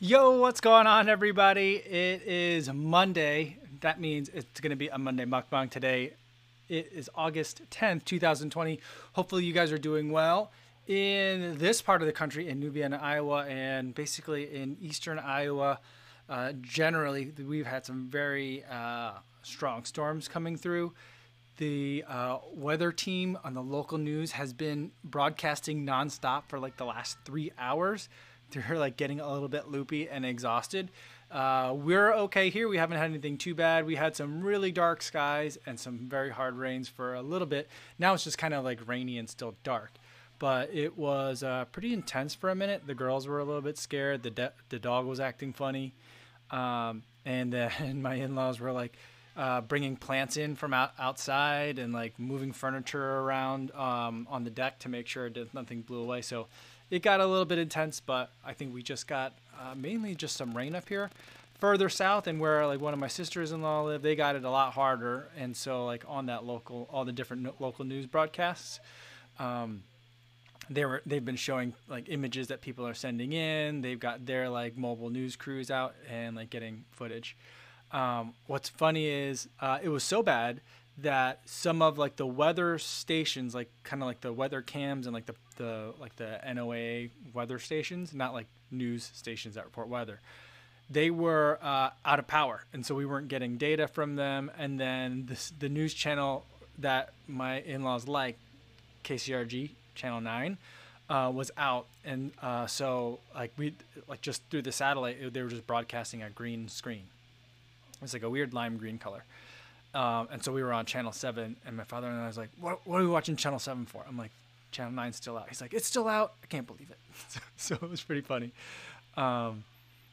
Yo, what's going on, everybody? It is Monday. That means it's going to be a Monday mukbang today. It is August 10th, 2020. Hopefully, you guys are doing well. In this part of the country, in Vienna, Iowa, and basically in eastern Iowa, uh, generally, we've had some very uh, strong storms coming through. The uh, weather team on the local news has been broadcasting nonstop for like the last three hours. They're like getting a little bit loopy and exhausted. Uh, we're okay here. We haven't had anything too bad. We had some really dark skies and some very hard rains for a little bit. Now it's just kind of like rainy and still dark. But it was uh, pretty intense for a minute. The girls were a little bit scared. The, de- the dog was acting funny. Um, and then my in laws were like, uh, bringing plants in from out, outside and like moving furniture around um, on the deck to make sure that nothing blew away. So it got a little bit intense, but I think we just got uh, mainly just some rain up here. Further south and where like one of my sisters-in-law live, they got it a lot harder. And so like on that local, all the different local news broadcasts, um, they were they've been showing like images that people are sending in. They've got their like mobile news crews out and like getting footage. Um, what's funny is uh, it was so bad that some of like the weather stations, like kind of like the weather cams and like the, the like the NOAA weather stations, not like news stations that report weather, they were uh, out of power, and so we weren't getting data from them. And then this, the news channel that my in-laws like, KCRG Channel Nine, uh, was out, and uh, so like we like just through the satellite, they were just broadcasting a green screen. It's like a weird lime green color. Um, and so we were on Channel 7, and my father and I was like, what, what are we watching Channel 7 for? I'm like, Channel 9's still out. He's like, it's still out. I can't believe it. so, it was pretty funny. Um,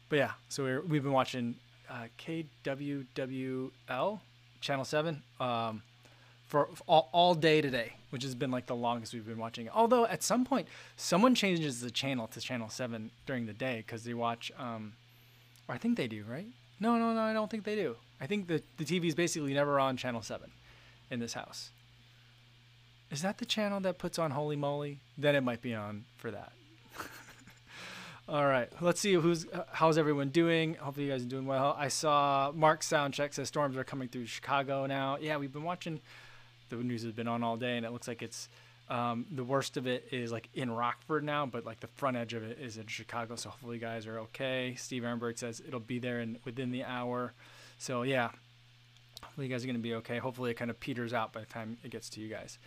but yeah, so we we've been watching uh, KWWL, Channel 7, um, for all, all day today, which has been like the longest we've been watching. Although at some point, someone changes the channel to Channel 7 during the day because they watch, um, or I think they do, right? No, no, no, I don't think they do. I think the, the TV is basically never on Channel 7 in this house. Is that the channel that puts on Holy Moly? Then it might be on for that. All right, let's see who's how's everyone doing. Hopefully you guys are doing well. I saw Mark Soundcheck says storms are coming through Chicago now. Yeah, we've been watching. The news has been on all day, and it looks like it's um, the worst of it is like in Rockford now, but like the front edge of it is in Chicago. So hopefully you guys are okay. Steve Ehrenberg says it'll be there in within the hour. So yeah, hopefully you guys are gonna be okay. Hopefully it kind of peters out by the time it gets to you guys.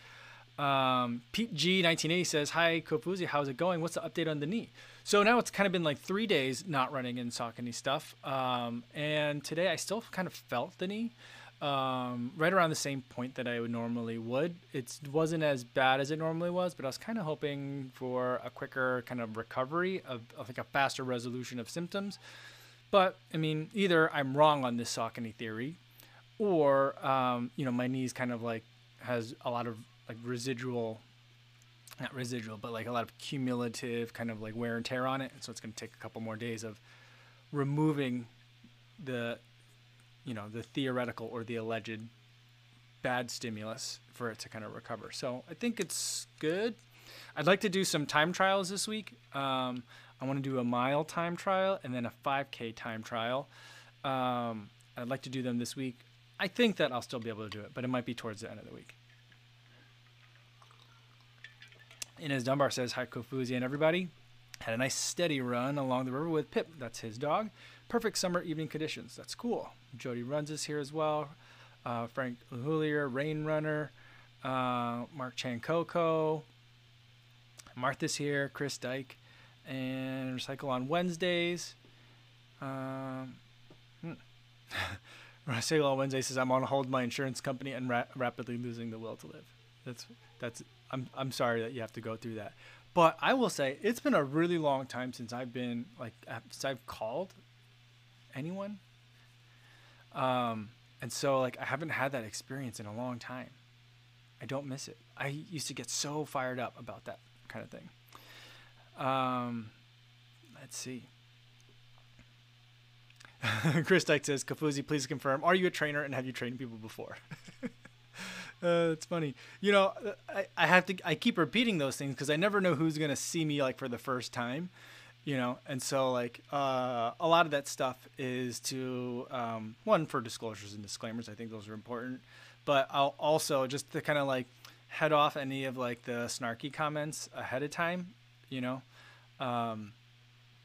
Um, Pete G 1980 says, "Hi Kofuzi, how's it going? What's the update on the knee?" So now it's kind of been like three days not running in Saucony stuff, um, and today I still kind of felt the knee, um, right around the same point that I would normally would. It wasn't as bad as it normally was, but I was kind of hoping for a quicker kind of recovery of, of like a faster resolution of symptoms. But I mean, either I'm wrong on this Saucony theory, or um, you know, my knee's kind of like has a lot of like residual not residual but like a lot of cumulative kind of like wear and tear on it. And so it's going to take a couple more days of removing the you know the theoretical or the alleged bad stimulus for it to kind of recover. So i think it's good. I'd like to do some time trials this week. Um, i want to do a mile time trial and then a 5k time trial. Um, i'd like to do them this week. I think that i'll still be able to do it but it might be towards the end of the week Inez Dunbar says, Hi, Kofuzi and everybody. Had a nice steady run along the river with Pip. That's his dog. Perfect summer evening conditions. That's cool. Jody Runs is here as well. Uh, Frank Hulier, Rain Runner. Uh, Mark Chancoco. Martha's here. Chris Dyke. And Recycle on Wednesdays. Um, hmm. Recycle on Wednesday says, I'm on hold my insurance company and ra- rapidly losing the will to live. That's that's I'm I'm sorry that you have to go through that. But I will say it's been a really long time since I've been like since I've called anyone. Um, and so like I haven't had that experience in a long time. I don't miss it. I used to get so fired up about that kind of thing. Um, let's see. Chris Dyke says, Kofuzi, please confirm. Are you a trainer and have you trained people before? Uh, it's funny. You know, I, I have to, I keep repeating those things because I never know who's going to see me like for the first time. you know and so like uh, a lot of that stuff is to um, one for disclosures and disclaimers i think those are important but i'll also just to kind of like head off any of like the snarky comments ahead of time you know um,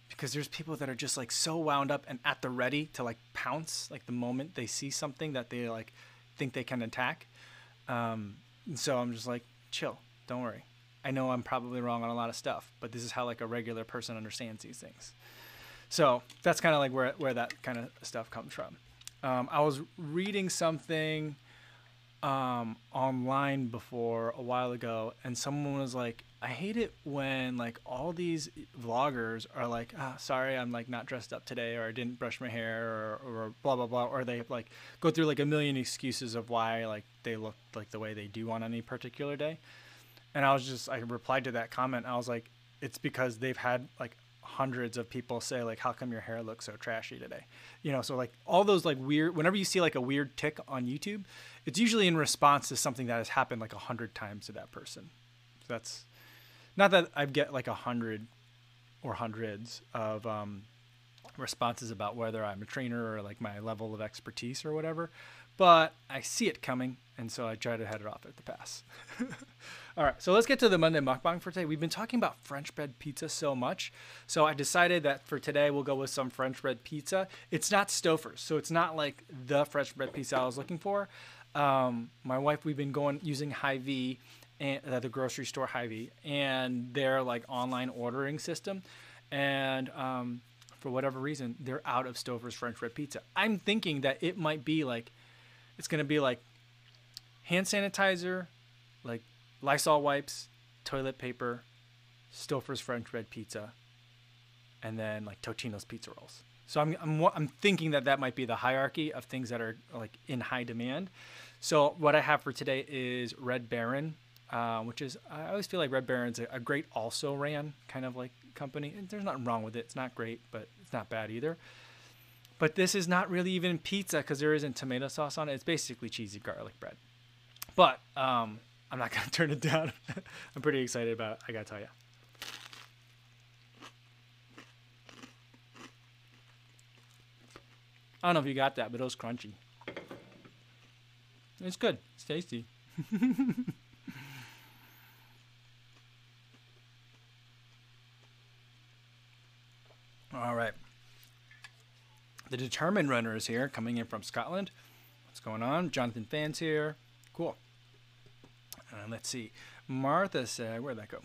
because there's people that are just like so wound up and at the ready to like pounce like the moment they see something that they like think they can attack um, so i'm just like chill don't worry I know I'm probably wrong on a lot of stuff, but this is how like a regular person understands these things. So that's kind of like where where that kind of stuff comes from. Um, I was reading something um, online before a while ago, and someone was like, "I hate it when like all these vloggers are like, ah, sorry, I'm like not dressed up today, or I didn't brush my hair, or, or blah blah blah," or they like go through like a million excuses of why like they look like the way they do on any particular day and I was just I replied to that comment. I was like, it's because they've had like hundreds of people say like, how come your hair looks so trashy today? You know, so like all those like weird. Whenever you see like a weird tick on YouTube, it's usually in response to something that has happened like a hundred times to that person. So that's not that I get like a hundred or hundreds of um, responses about whether I'm a trainer or like my level of expertise or whatever, but I see it coming, and so I try to head it off at the pass. All right, so let's get to the Monday mukbang for today. We've been talking about French bread pizza so much, so I decided that for today we'll go with some French bread pizza. It's not Stouffer's, so it's not like the French bread pizza I was looking for. Um, my wife, we've been going using Hy-Vee and uh, the grocery store Hy-Vee and their like online ordering system, and um, for whatever reason, they're out of Stouffer's French bread pizza. I'm thinking that it might be like, it's gonna be like hand sanitizer, like Lysol wipes, toilet paper, Stouffer's French bread pizza, and then like Totino's pizza rolls. So I'm, I'm I'm thinking that that might be the hierarchy of things that are like in high demand. So what I have for today is Red Baron, uh, which is I always feel like Red Baron's a, a great also ran kind of like company. And there's nothing wrong with it. It's not great, but it's not bad either. But this is not really even pizza because there isn't tomato sauce on it. It's basically cheesy garlic bread. But um, I'm not gonna turn it down. I'm pretty excited about it. I gotta tell you. I don't know if you got that, but it was crunchy. It's good. It's tasty. All right. The determined runner is here, coming in from Scotland. What's going on? Jonathan Fans here. Cool. Uh, let's see. Martha said, where'd that go?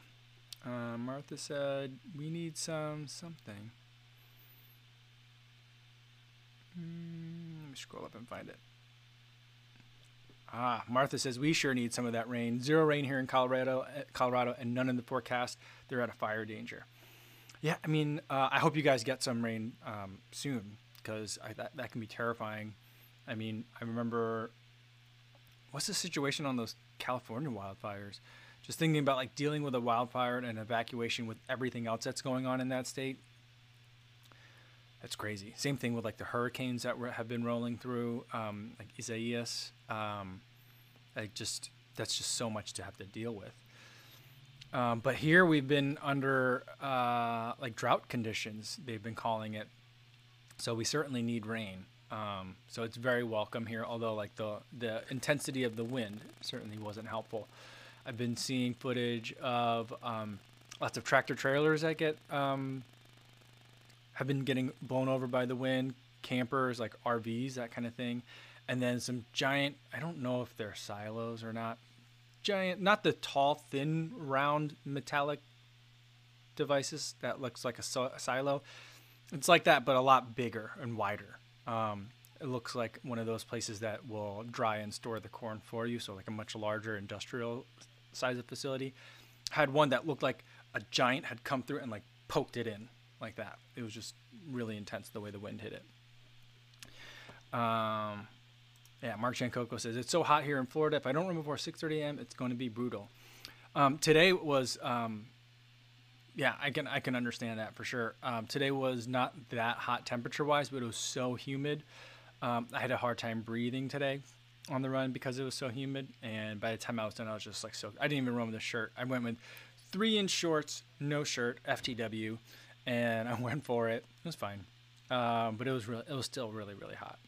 Uh, Martha said, we need some something. Mm, let me scroll up and find it. Ah, Martha says we sure need some of that rain. Zero rain here in Colorado, eh, Colorado, and none in the forecast. They're at a fire danger. Yeah, I mean, uh, I hope you guys get some rain um, soon because that that can be terrifying. I mean, I remember what's the situation on those California wildfires? Just thinking about like dealing with a wildfire and an evacuation with everything else that's going on in that state. That's crazy. Same thing with like the hurricanes that were, have been rolling through, um, like Isaias. Um, like just that's just so much to have to deal with. Um, but here we've been under uh, like drought conditions. They've been calling it, so we certainly need rain. Um, so it's very welcome here, although like the the intensity of the wind certainly wasn't helpful. I've been seeing footage of um, lots of tractor trailers that get um, have been getting blown over by the wind, campers like RVs, that kind of thing, and then some giant. I don't know if they're silos or not. Giant, not the tall, thin, round metallic devices that looks like a, silo. It's like that, but a lot bigger and wider. Um, it looks like one of those places that will dry and store the corn for you, so like a much larger industrial size of facility. Had one that looked like a giant had come through and like poked it in like that. It was just really intense the way the wind hit it. Um, yeah, Mark Jancoco says it's so hot here in Florida. If I don't run before 6:30 a.m., it's going to be brutal. Um, today was um, yeah, I can I can understand that for sure. Um, today was not that hot temperature wise, but it was so humid. Um, I had a hard time breathing today on the run because it was so humid. And by the time I was done, I was just like so. I didn't even run with a shirt. I went with three inch shorts, no shirt, FTW, and I went for it. It was fine, um, but it was really, it was still really, really hot.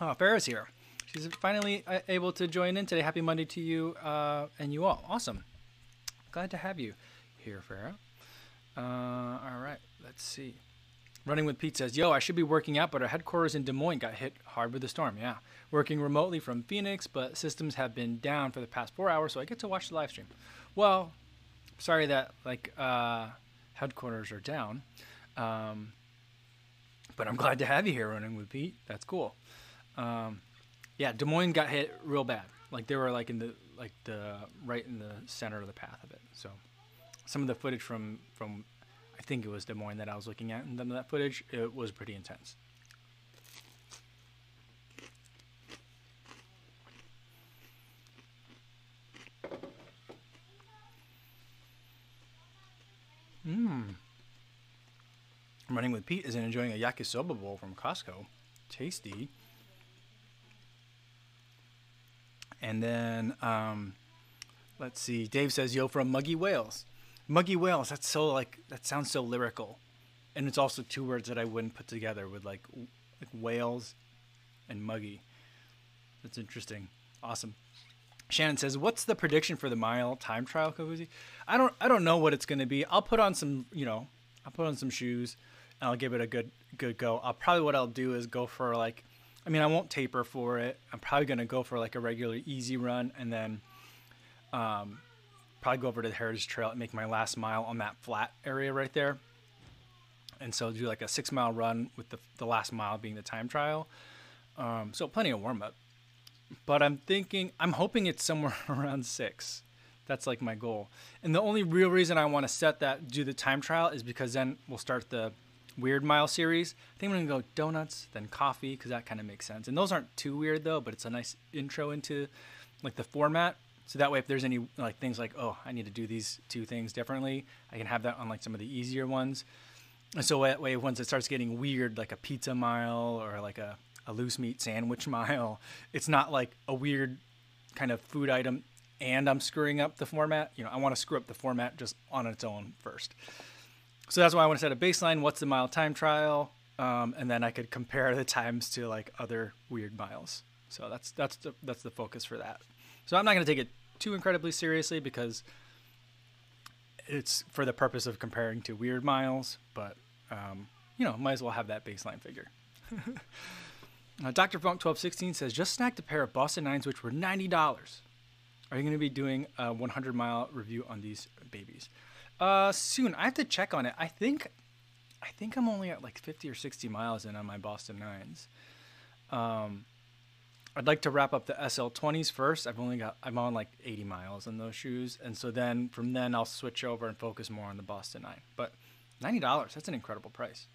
Oh, Farrah's here. She's finally uh, able to join in today. Happy Monday to you uh, and you all. Awesome. Glad to have you here, Farrah. Uh, all right, let's see. Running with Pete says, Yo, I should be working out, but our headquarters in Des Moines got hit hard with the storm. Yeah. Working remotely from Phoenix, but systems have been down for the past four hours, so I get to watch the live stream. Well, sorry that like uh, headquarters are down. Um, but I'm glad to have you here running with Pete. That's cool. Um, yeah, Des Moines got hit real bad. Like they were like in the like the right in the center of the path of it. So some of the footage from from I think it was Des Moines that I was looking at, and of that footage it was pretty intense. Mmm. Running with Pete is enjoying a yakisoba bowl from Costco. Tasty. And then, um, let's see. Dave says, "Yo, from Muggy Whales." Muggy Whales. That's so like that sounds so lyrical, and it's also two words that I wouldn't put together with like, like whales and muggy. That's interesting. Awesome. Shannon says, "What's the prediction for the mile time trial, Kofuzi?" I don't. I don't know what it's going to be. I'll put on some. You know, I'll put on some shoes, and I'll give it a good good go. I'll probably what I'll do is go for like I mean, I won't taper for it. I'm probably gonna go for like a regular easy run, and then um, probably go over to the Heritage Trail and make my last mile on that flat area right there. And so do like a six mile run with the the last mile being the time trial. Um, so plenty of warm up. But I'm thinking, I'm hoping it's somewhere around six. That's like my goal. And the only real reason I want to set that, do the time trial, is because then we'll start the weird mile series. I think I'm gonna go donuts, then coffee, because that kind of makes sense. And those aren't too weird though, but it's a nice intro into like the format. So that way, if there's any like things like, oh, I need to do these two things differently, I can have that on like some of the easier ones. And so that way, once it starts getting weird, like a pizza mile or like a, a loose meat sandwich mile, it's not like a weird kind of food item and I'm screwing up the format. You know, I want to screw up the format just on its own first. So that's why I want to set a baseline. What's the mile time trial? Um, and then I could compare the times to like other weird miles. So that's that's the that's the focus for that. So I'm not going to take it too incredibly seriously because it's for the purpose of comparing to weird miles, but um, you know, might as well have that baseline figure. uh, Dr. Funk 1216 says just snagged a pair of Boston Nines which were ninety dollars. Are you going to be doing a 100 mile review on these babies? Uh, soon. I have to check on it. I think, I think I'm only at like 50 or 60 miles in on my Boston Nines. Um, I'd like to wrap up the SL20s first. I've only got I'm on like 80 miles in those shoes, and so then from then I'll switch over and focus more on the Boston Nine. But ninety dollars, that's an incredible price.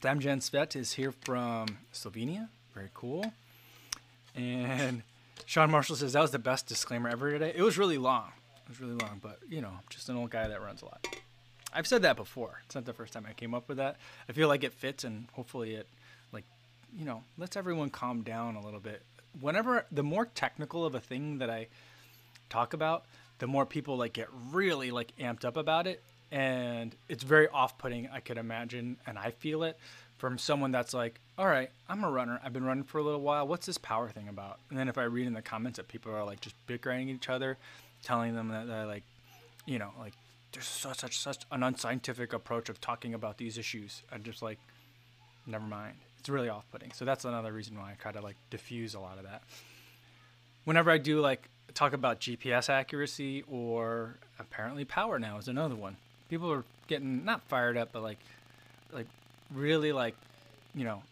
Damjan Svet is here from Slovenia. Very cool. And Sean Marshall says that was the best disclaimer ever today. It was really long. It was really long, but you know, just an old guy that runs a lot. I've said that before. It's not the first time I came up with that. I feel like it fits, and hopefully it, like, you know, lets everyone calm down a little bit. Whenever the more technical of a thing that I talk about, the more people like get really like amped up about it, and it's very off-putting. I could imagine, and I feel it from someone that's like, all right, I'm a runner. I've been running for a little while. What's this power thing about? And then if I read in the comments that people are like just bickering each other, telling them that like, you know, like there's such such such an unscientific approach of talking about these issues. I'm just like, never mind. It's really off-putting. So that's another reason why I try to like diffuse a lot of that. Whenever I do like talk about GPS accuracy or apparently power now is another one. People are getting not fired up, but like, like really like, you know,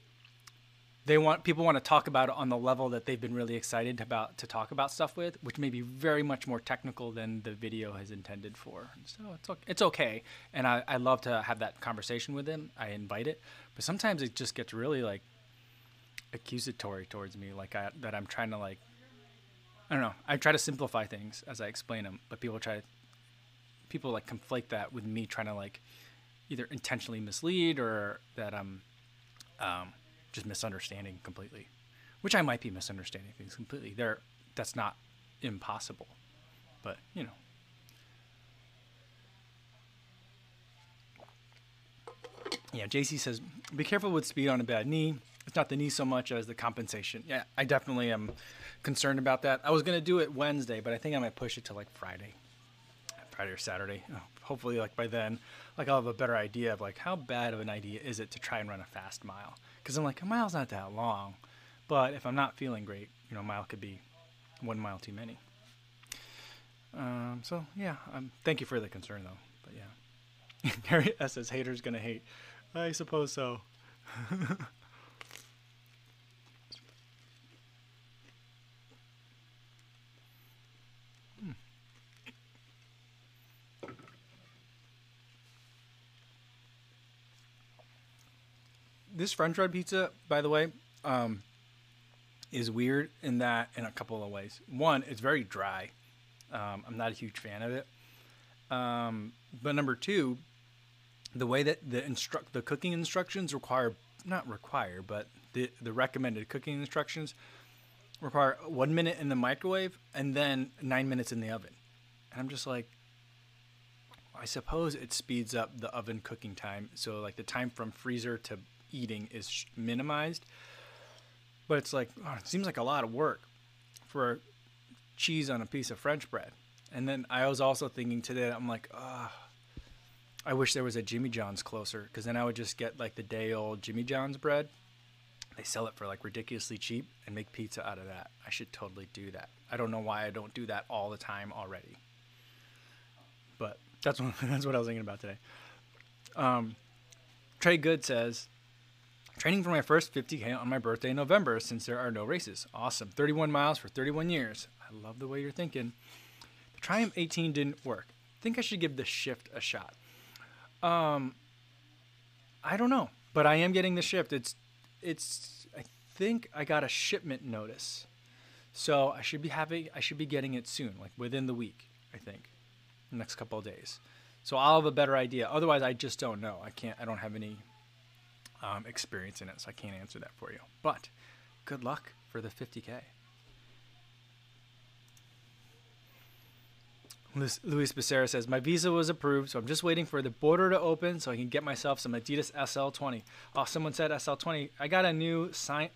they want people want to talk about it on the level that they've been really excited about to talk about stuff with, which may be very much more technical than the video has intended for. So it's okay, it's okay, and I, I love to have that conversation with them. I invite it, but sometimes it just gets really like accusatory towards me, like I, that I'm trying to like. I don't know. I try to simplify things as I explain them, but people try to people like conflate that with me trying to like either intentionally mislead or that I'm um, just misunderstanding completely, which I might be misunderstanding things completely. There, that's not impossible. But, you know. Yeah, JC says, be careful with speed on a bad knee. It's not the knee so much as the compensation. Yeah, I definitely am concerned about that. I was going to do it Wednesday, but I think I might push it to like Friday. Friday or Saturday. Oh, hopefully, like by then, like I'll have a better idea of like how bad of an idea is it to try and run a fast mile. Because I'm like, a mile's not that long. But if I'm not feeling great, you know, a mile could be one mile too many. Um, so yeah, um, thank you for the concern though. But yeah, Harry S says haters gonna hate. I suppose so. This French fried pizza, by the way, um, is weird in that in a couple of ways. One, it's very dry. Um, I'm not a huge fan of it. Um, but number two, the way that the instruct the cooking instructions require not require, but the the recommended cooking instructions require one minute in the microwave and then nine minutes in the oven. And I'm just like, I suppose it speeds up the oven cooking time. So like the time from freezer to eating is minimized. But it's like, oh, it seems like a lot of work for cheese on a piece of French bread. And then I was also thinking today, I'm like, ah, oh, I wish there was a Jimmy John's closer because then I would just get like the day old Jimmy John's bread. They sell it for like ridiculously cheap and make pizza out of that. I should totally do that. I don't know why I don't do that all the time already. But that's what, that's what I was thinking about today. Um, Trey Good says, training for my first 50K on my birthday in November since there are no races. Awesome. 31 miles for 31 years. I love the way you're thinking. The Triumph 18 didn't work. think I should give the shift a shot. Um, I don't know, but I am getting the shift. It's, it's. I think I got a shipment notice, so I should be having. I should be getting it soon, like within the week. I think, the next couple of days. So I'll have a better idea. Otherwise, I just don't know. I can't. I don't have any um, experience in it, so I can't answer that for you. But good luck for the 50k. Luis Becerra says, My visa was approved, so I'm just waiting for the border to open so I can get myself some Adidas SL20. Oh, someone said SL20. I got a new sign,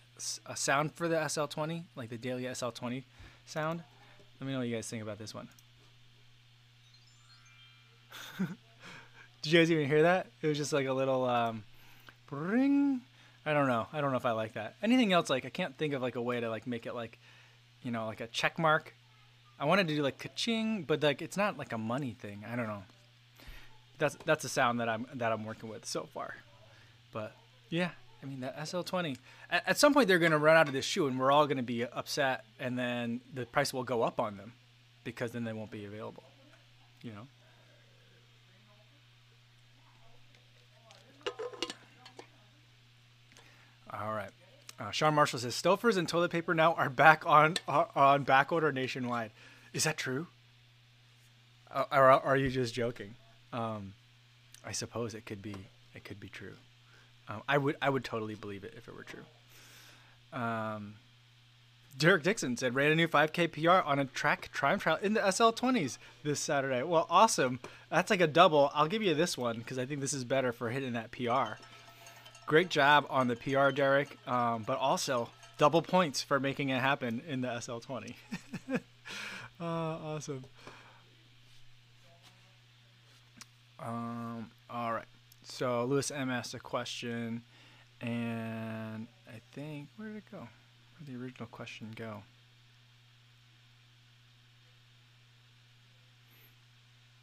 a sound for the SL20, like the daily SL20 sound. Let me know what you guys think about this one. Did you guys even hear that? It was just like a little um, ring. I don't know. I don't know if I like that. Anything else? Like I can't think of like a way to like make it like, you know, like a check mark I wanted to do like ka-ching, but like it's not like a money thing. I don't know. That's that's a sound that I'm that I'm working with so far. But yeah, I mean that SL20. At, at some point they're gonna run out of this shoe, and we're all gonna be upset, and then the price will go up on them because then they won't be available. You know. All right. Uh, Sean Marshall says Stouffer's and toilet paper now are back on uh, on back order nationwide. Is that true? Uh, or are you just joking? Um, I suppose it could be. It could be true. Um, I would. I would totally believe it if it were true. Um, Derek Dixon said ran a new 5K PR on a track triumph trial in the SL20s this Saturday. Well, awesome. That's like a double. I'll give you this one because I think this is better for hitting that PR. Great job on the PR, Derek. Um, but also double points for making it happen in the SL20. Uh, awesome. Um, all right. So Lewis M asked a question, and I think where did it go? Where did the original question go?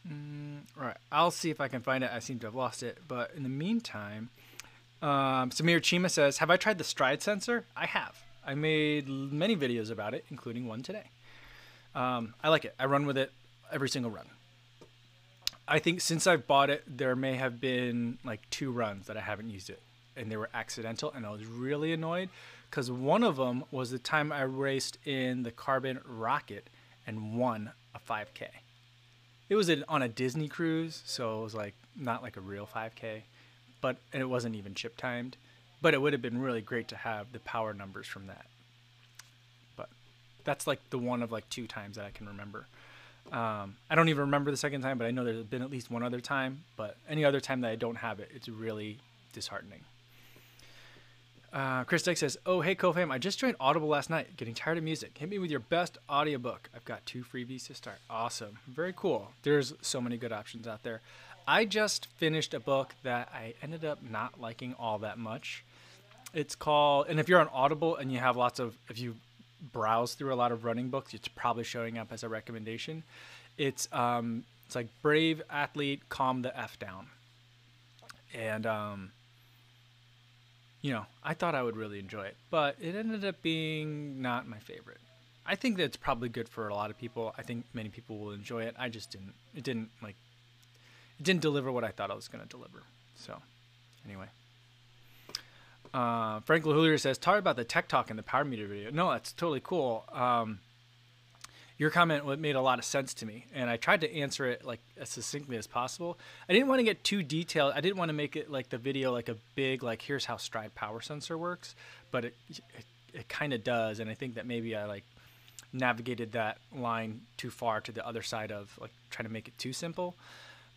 Mm, all right. I'll see if I can find it. I seem to have lost it. But in the meantime, um, Samir Chima says, "Have I tried the Stryd sensor? I have. I made many videos about it, including one today." Um, I like it. I run with it every single run. I think since I've bought it, there may have been like two runs that I haven't used it, and they were accidental, and I was really annoyed because one of them was the time I raced in the Carbon Rocket and won a 5K. It was on a Disney cruise, so it was like not like a real 5K, but it wasn't even chip timed. But it would have been really great to have the power numbers from that But that's like the one of like two times that I can remember. Um, I don't even remember the second time, but I know there's been at least one other time. But any other time that I don't have it, it's really disheartening. Uh, Chris Dyke says, "Oh hey CoFam, I just joined Audible last night. Getting tired of music. Hit me with your best audiobook. I've got two freebies to start. Awesome, very cool. There's so many good options out there. I just finished a book that I ended up not liking all that much. It's called, and if you're on Audible and you have lots of, if you browse through a lot of running books, it's probably showing up as a recommendation. It's um, it's like Brave Athlete, Calm the F Down, and um, you know, I thought I would really enjoy it, but it ended up being not my favorite. I think that it's probably good for a lot of people. I think many people will enjoy it. I just didn't. It didn't like. Didn't deliver what I thought I was going to deliver. So, anyway. Uh, Frank Lahulier says, talk about the tech talk in the power meter video. No, that's totally cool. Um, your comment made a lot of sense to me, and I tried to answer it like as succinctly as possible. I didn't want to get too detailed. I didn't want to make it like the video like a big like here's how Stryd power sensor works, but it it, it kind of does, and I think that maybe I like navigated that line too far to the other side of like trying to make it too simple.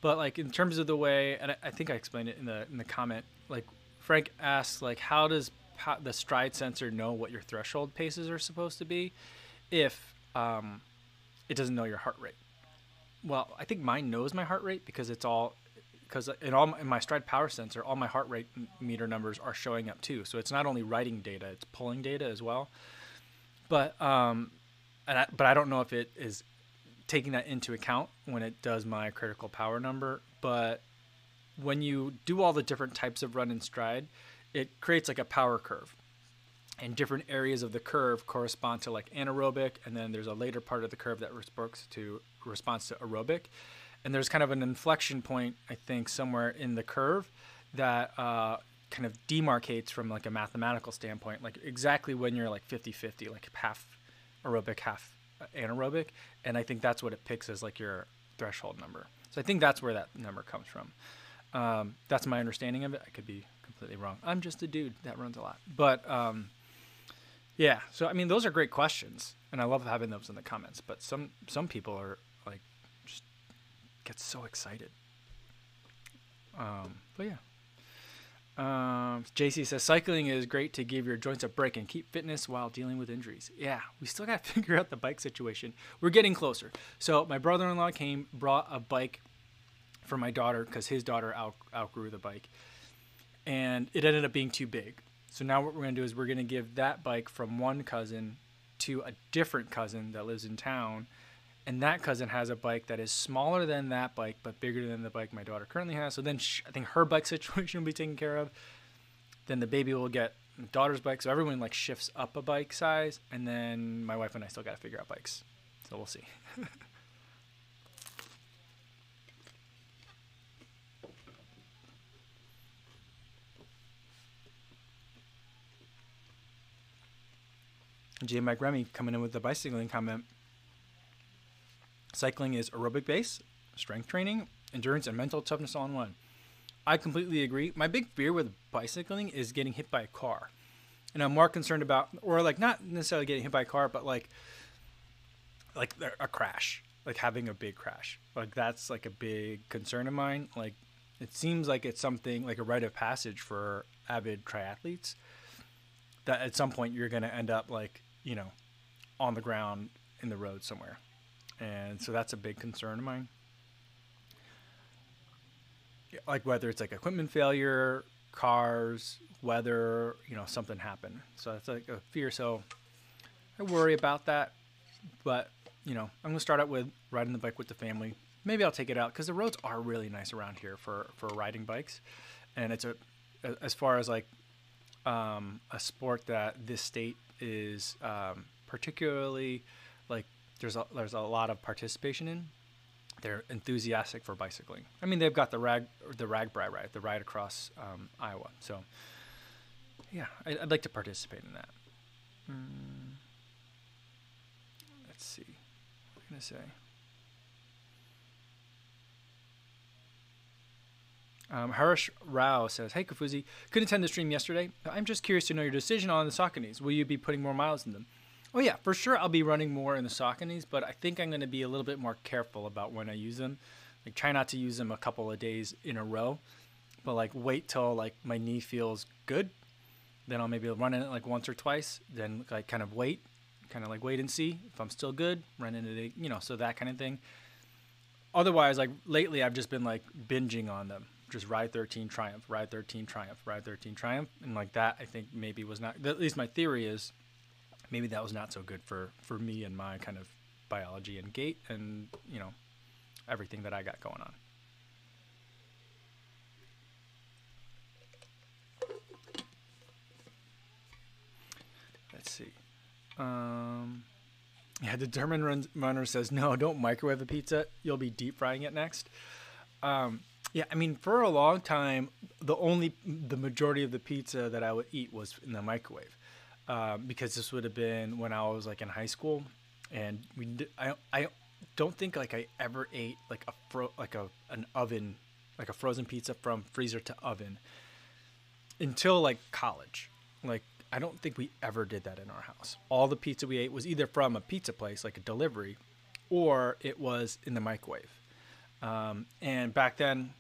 But like in terms of the way, and I, think I explained it in the in the comment, like Frank asks, like, how does the Stryd sensor know what your threshold paces are supposed to be if um, it doesn't know your heart rate? Well, I think mine knows my heart rate because it's all because in all in my Stryd power sensor, all my heart rate meter numbers are showing up too. So it's not only writing data, it's pulling data as well. But um, I, but I don't know if it is taking that into account when it does my critical power number. But when you do all the different types of run and Stryd, it creates like a power curve. And different areas of the curve correspond to like anaerobic, and then there's a later part of the curve that responds to responds to aerobic. And there's kind of an inflection point, I think, somewhere in the curve that uh, kind of demarcates from like a mathematical standpoint, like exactly when you're like 50-50, like half aerobic, half anaerobic. And I think that's what it picks as like your threshold number. So I think that's where that number comes from. Um, that's my understanding of it. I could be completely wrong. I'm just a dude that runs a lot. But um, yeah, so I mean, those are great questions, and I love having those in the comments. But some some people are like just get so excited. Um, but yeah. Um, JC says cycling is great to give your joints a break and keep fitness while dealing with injuries. Yeah, we still got to figure out the bike situation. We're getting closer. So my brother-in-law came, brought a bike for my daughter because his daughter out, outgrew the bike, and it ended up being too big. So now what we're gonna do is we're gonna give that bike from one cousin to a different cousin that lives in town, and that cousin has a bike that is smaller than that bike but bigger than the bike my daughter currently has. So then she, I think her bike situation will be taken care of. Then the baby will get daughter's bike. So everyone like shifts up a bike size, and then my wife and I still got to figure out bikes. So we'll see. J. Mike Remy coming in with the bicycling comment. Cycling is aerobic base, strength training, endurance, and mental toughness all in one. I completely agree. My big fear with bicycling is getting hit by a car. And I'm more concerned about, or like not necessarily getting hit by a car, but like, like a crash, like having a big crash. Like that's like a big concern of mine. Like it seems like it's something like a rite of passage for avid triathletes that at some point you're going to end up like you know, on the ground in the road somewhere. And so that's a big concern of mine. Like whether it's like equipment failure, cars, weather, you know, something happened. So that's like a fear. So I worry about that. But, you know, I'm to start out with riding the bike with the family. Maybe I'll take it out because the roads are really nice around here for, for riding bikes. And it's a, as far as like um, a sport that this state is um, particularly there's a, there's a lot of participation in. They're enthusiastic for bicycling. I mean, they've got the rag the RAGBRAI ride, the ride across um, Iowa. So, yeah, I, would like to participate in that. Mm. Let's see. What am I gonna say? Um, Harish Rao says, Hey Kofuzi, couldn't attend the stream yesterday. I'm just curious to know your decision on the Sauconys. Will you be putting more miles in them? Oh yeah, for sure. I'll be running more in the Sauconys, but I think I'm going to be a little bit more careful about when I use them. Like try not to use them a couple of days in a row, but like wait till like my knee feels good, then I'll maybe run in it like once or twice. Then like kind of wait, kind of like wait and see if I'm still good. Run into the you know so that kind of thing. Otherwise, like lately, I've just been like binging on them. Just ride 13 Triumph, ride 13 Triumph, ride 13 Triumph, and like that, I think maybe was not. At least my theory is maybe that was not so good for for me and my kind of biology and gait and you know everything that I got going on. Let's see. Um, yeah, determined run- runner says no. Don't microwave a pizza. You'll be deep frying it next. Um, yeah, I mean, for a long time, the only the majority of the pizza that I would eat was in the microwave um, because this would have been when I was like in high school, and we I I don't think like I ever ate like a fro like a an oven like a frozen pizza from freezer to oven until like college. Like I don't think we ever did that in our house. All the pizza we ate was either from a pizza place like a delivery, or it was in the microwave. Um, and back then,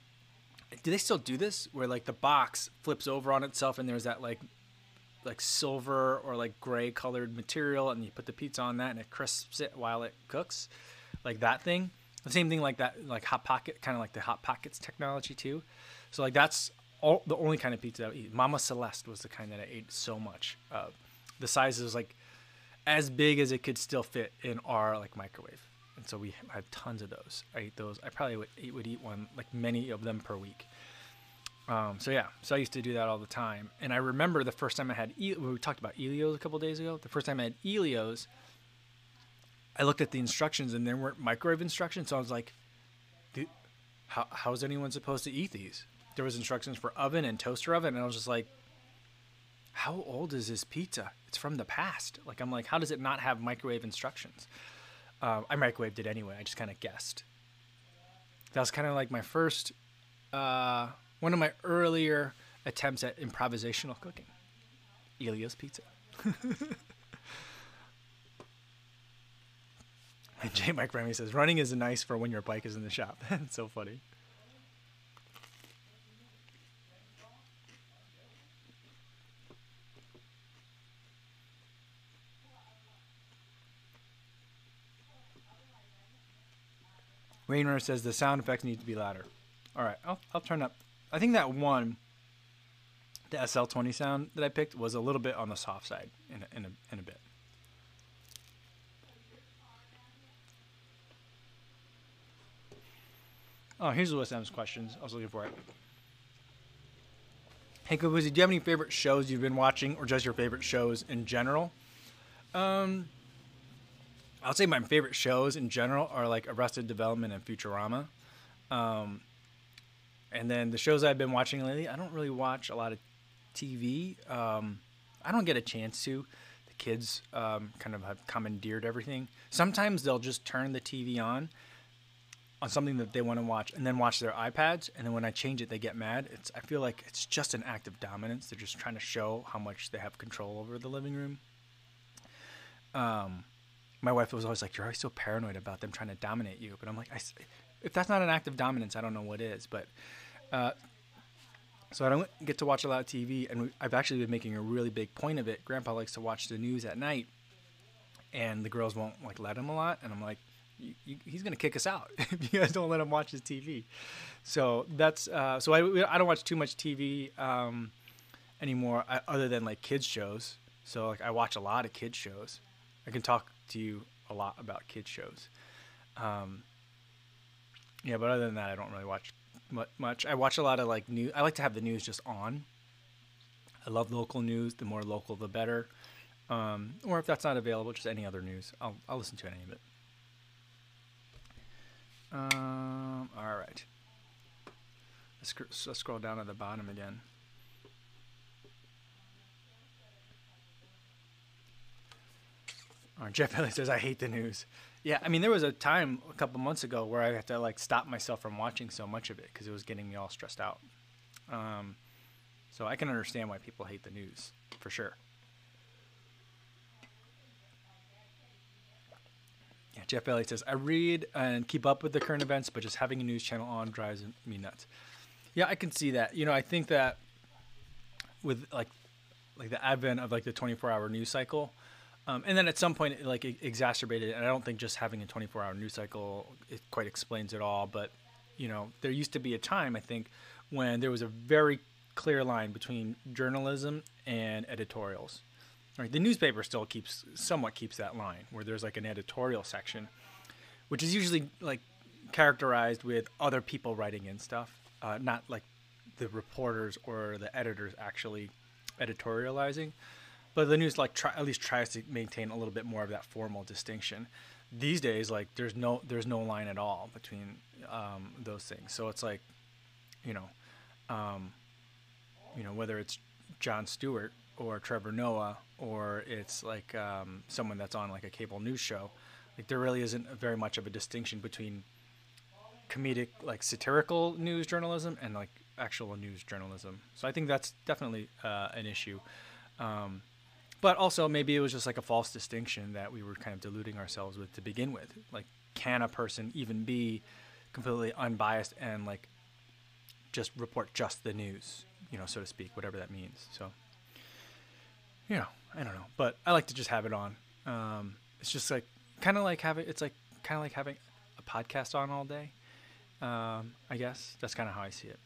do they still do this? Where like the box flips over on itself and there's that like like silver or like gray colored material and you put the pizza on that and it crisps it while it cooks like that thing. The same thing like that like hot pocket kind of like the hot pockets technology too. So like that's all the only kind of pizza that i eat. Mama celeste was the kind that i ate so much. Of the size was like as big as it could still fit in our like microwave. And so we had tons of those. I ate those. I probably would eat, would eat one like many of them per week um, so yeah, so I used to do that all the time, and I remember the first time I had we talked about Ellio's a couple days ago. The first time I had Ellio's, I looked at the instructions and there weren't microwave instructions, so I was like, "How how is anyone supposed to eat these?" There was instructions for oven and toaster oven, and I was just like, "How old is this pizza? It's from the past." Like I'm like, how does it not have microwave instructions? Uh, I microwaved it anyway. I just kind of guessed. That was kind of like my first. Uh, one of my earlier attempts at improvisational cooking. Ellio's Pizza. and J. Mike Remy says, running is nice for when your bike is in the shop. That's so funny. Rainer says the sound effects need to be louder. All right, I'll, I'll turn up I think that one, the SL20 sound that I picked, was a little bit on the soft side in a, in a, in a bit. Oh, here's the M's questions. I was looking for it. Hey, Kofuzi, do you have any favorite shows you've been watching, or just your favorite shows in general? Um, I'll say my favorite shows in general are like Arrested Development and Futurama. Um, and then the shows I've been watching lately, I don't really watch a lot of TV. Um, I don't get a chance to. The kids um, kind of have commandeered everything. Sometimes they'll just turn the TV on on something that they want to watch and then watch their iPads. And then when I change it, they get mad. It's I feel like it's just an act of dominance. They're just trying to show how much they have control over the living room. Um, my wife was always like, "You're always so paranoid about them trying to dominate you," but I'm like, if that's not an act of dominance, I don't know what is. But uh, so I don't get to watch a lot of TV, and I've actually been making a really big point of it. Grandpa likes to watch the news at night, and the girls won't like let him a lot, and I'm like, he's gonna kick us out if you guys don't let him watch his TV. So that's uh, so I I don't watch too much TV um, anymore, uh, other than like kids shows. So like I watch a lot of kids shows. I can talk to you a lot about kids shows. Um, yeah, but other than that, I don't really watch much. I watch a lot of like news. I like to have the news just on. I love local news. The more local, the better. Um, or if that's not available, just any other news. I'll I'll listen to any of it. Um, all right. Let's, sc- let's scroll down to the bottom again. All right, Jeff Elliott says, "I hate the news." Yeah, I mean, there was a time a couple months ago where I had to like stop myself from watching so much of it because it was getting me all stressed out. Um, so I can understand why people hate the news for sure. Yeah, Jeff Bailey says, I read and keep up with the current events, but just having a news channel on drives me nuts. Yeah, I can see that. You know, I think that with like like the advent of like the 24 hour news cycle, um, and then at some point it like it exacerbated. And I don't think just having a 24 hour news cycle it quite explains it all. But you know, there used to be a time I think when there was a very clear line between journalism and editorials. Right, the newspaper still keeps somewhat keeps that line where there's like an editorial section, which is usually like characterized with other people writing in stuff, uh, not like the reporters or the editors actually editorializing. But the news like try, at least tries to maintain a little bit more of that formal distinction. These days, like there's no there's no line at all between um, those things. So it's like, you know, um, you know whether it's Jon Stewart or Trevor Noah or it's like um, someone that's on like a cable news show, like there really isn't very much of a distinction between comedic like satirical news journalism and like actual news journalism. So I think that's definitely uh, an issue. Um, but also maybe it was just like a false distinction that we were kind of deluding ourselves with to begin with. Like, can a person even be completely unbiased and like just report just the news, you know, so to speak, whatever that means. So, you know, I don't know, but I like to just have it on. Um, it's just like kind of like having it's like kind of like having a podcast on all day. Um, I guess that's kind of how I see it.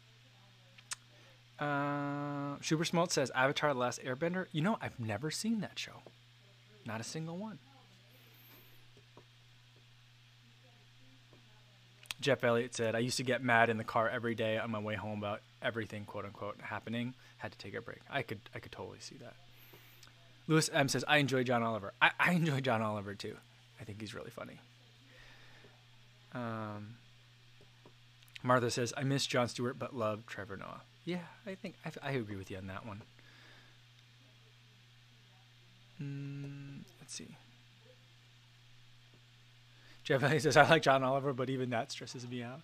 Uh, Super Smalt says Avatar: The Last Airbender. You know, I've never seen that show. Not a single one. Jeff Elliott said, I used to get mad in the car every day on my way home about everything, quote unquote, happening. Had to take a break. I could I could totally see that. Lewis M says, I enjoy John Oliver. I, I enjoy John Oliver too. I think he's really funny. Um, Martha says, I miss Jon Stewart but love Trevor Noah. Yeah, I think I, I agree with you on that one. Mm, let's see. Jeff Elliott says, I like John Oliver, but even that stresses me out.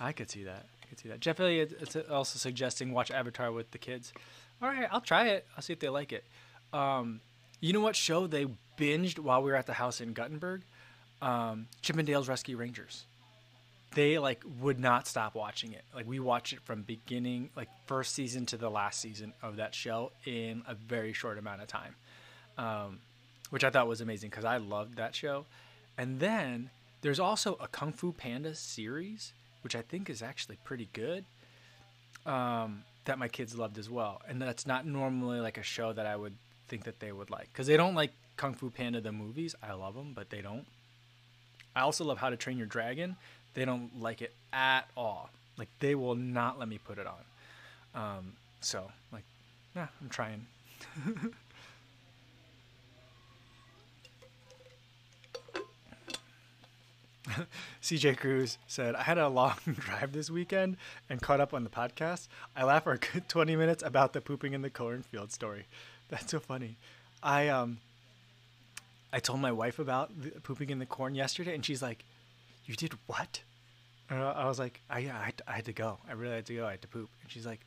I could see that. I could see that. Jeff Elliott is also suggesting watch Avatar with the kids. All right, I'll try it. I'll see if they like it. Um, you know what show they binged while we were at the house in Guttenberg? Um, Chip 'n Dale Rescue Rangers. They like would not stop watching it. Like we watched it from beginning, like first season to the last season of that show in a very short amount of time, um, which I thought was amazing because I loved that show. And then there's also a Kung Fu Panda series, which I think is actually pretty good. Um, that my kids loved as well, and that's not normally like a show that I would think that they would like because they don't like Kung Fu Panda the movies. I love them, but they don't. I also love How to Train Your Dragon. They don't like it at all. Like they will not let me put it on. Um, so like, yeah, I'm trying. CJ Cruz said, I had a long drive this weekend and caught up on the podcast. I laughed for a good 20 minutes about the pooping in the cornfield story. That's so funny. I um I told my wife about pooping in the corn yesterday and she's like, "You did what?" And I was like, I, I, had to, I had to go. I really had to go. I had to poop." And she's like,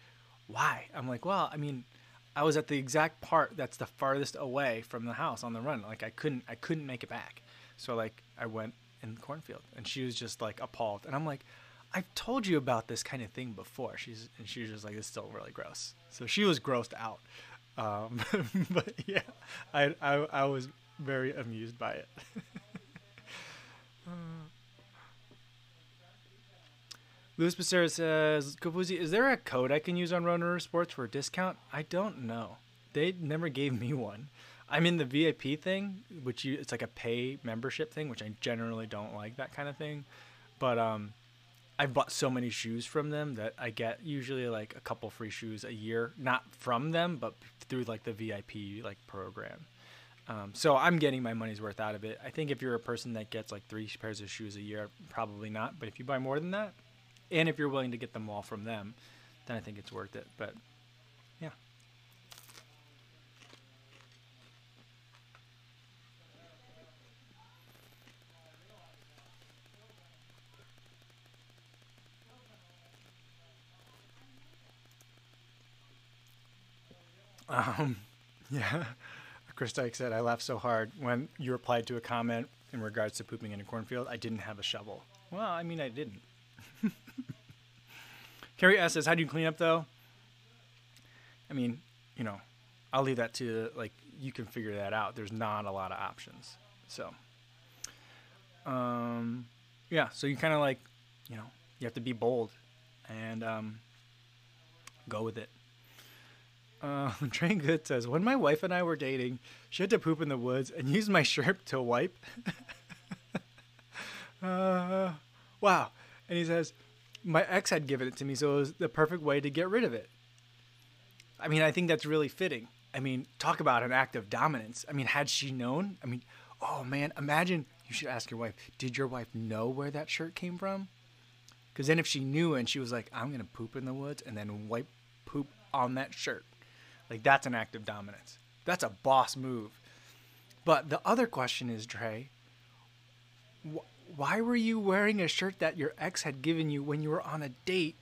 "Why?" I'm like, "Well, I mean, I was at the exact part that's the farthest away from the house on the run. Like I couldn't I couldn't make it back. So like I went in the cornfield and she was just like appalled and i'm like i've told you about this kind of thing before she's and she was just like it's still really gross so she was grossed out um, but yeah I, I i was very amused by it Louis Becerra says, Kofuzi, is there a code I can use on Road Runner Sports for a discount? I don't know. They never gave me one. I'm in the VIP thing, which you it's like a pay membership thing, which I generally don't like that kind of thing. But um, I've bought so many shoes from them that I get usually like a couple free shoes a year, not from them, but through like the VIP like program. Um, so I'm getting my money's worth out of it. I think if you're a person that gets like three pairs of shoes a year, probably not. But if you buy more than that, and if you're willing to get them all from them, then I think it's worth it. But yeah. Um, yeah. Chris Dyke said, I laughed so hard when you replied to a comment in regards to pooping in a cornfield. I didn't have a shovel. Well, I mean, I didn't. Carrie S says, "How do you clean up though?" I mean, you know, I'll leave that to like you can figure that out. There's not a lot of options. So, um, yeah. So you kind of like, you know, you have to be bold and um, go with it. Uh, Train Good says, when my wife and I were dating, she had to poop in the woods and use my shirt to wipe. uh, wow. And he says, my ex had given it to me, so it was the perfect way to get rid of it. I mean, I think that's really fitting. I mean, talk about an act of dominance. I mean, had she known? I mean, oh man, imagine you should ask your wife, did your wife know where that shirt came from? Because then if she knew and she was like, I'm going to poop in the woods and then wipe poop on that shirt, like that's an act of dominance. That's a boss move. But the other question is, Dre, why were you wearing a shirt that your ex had given you when you were on a date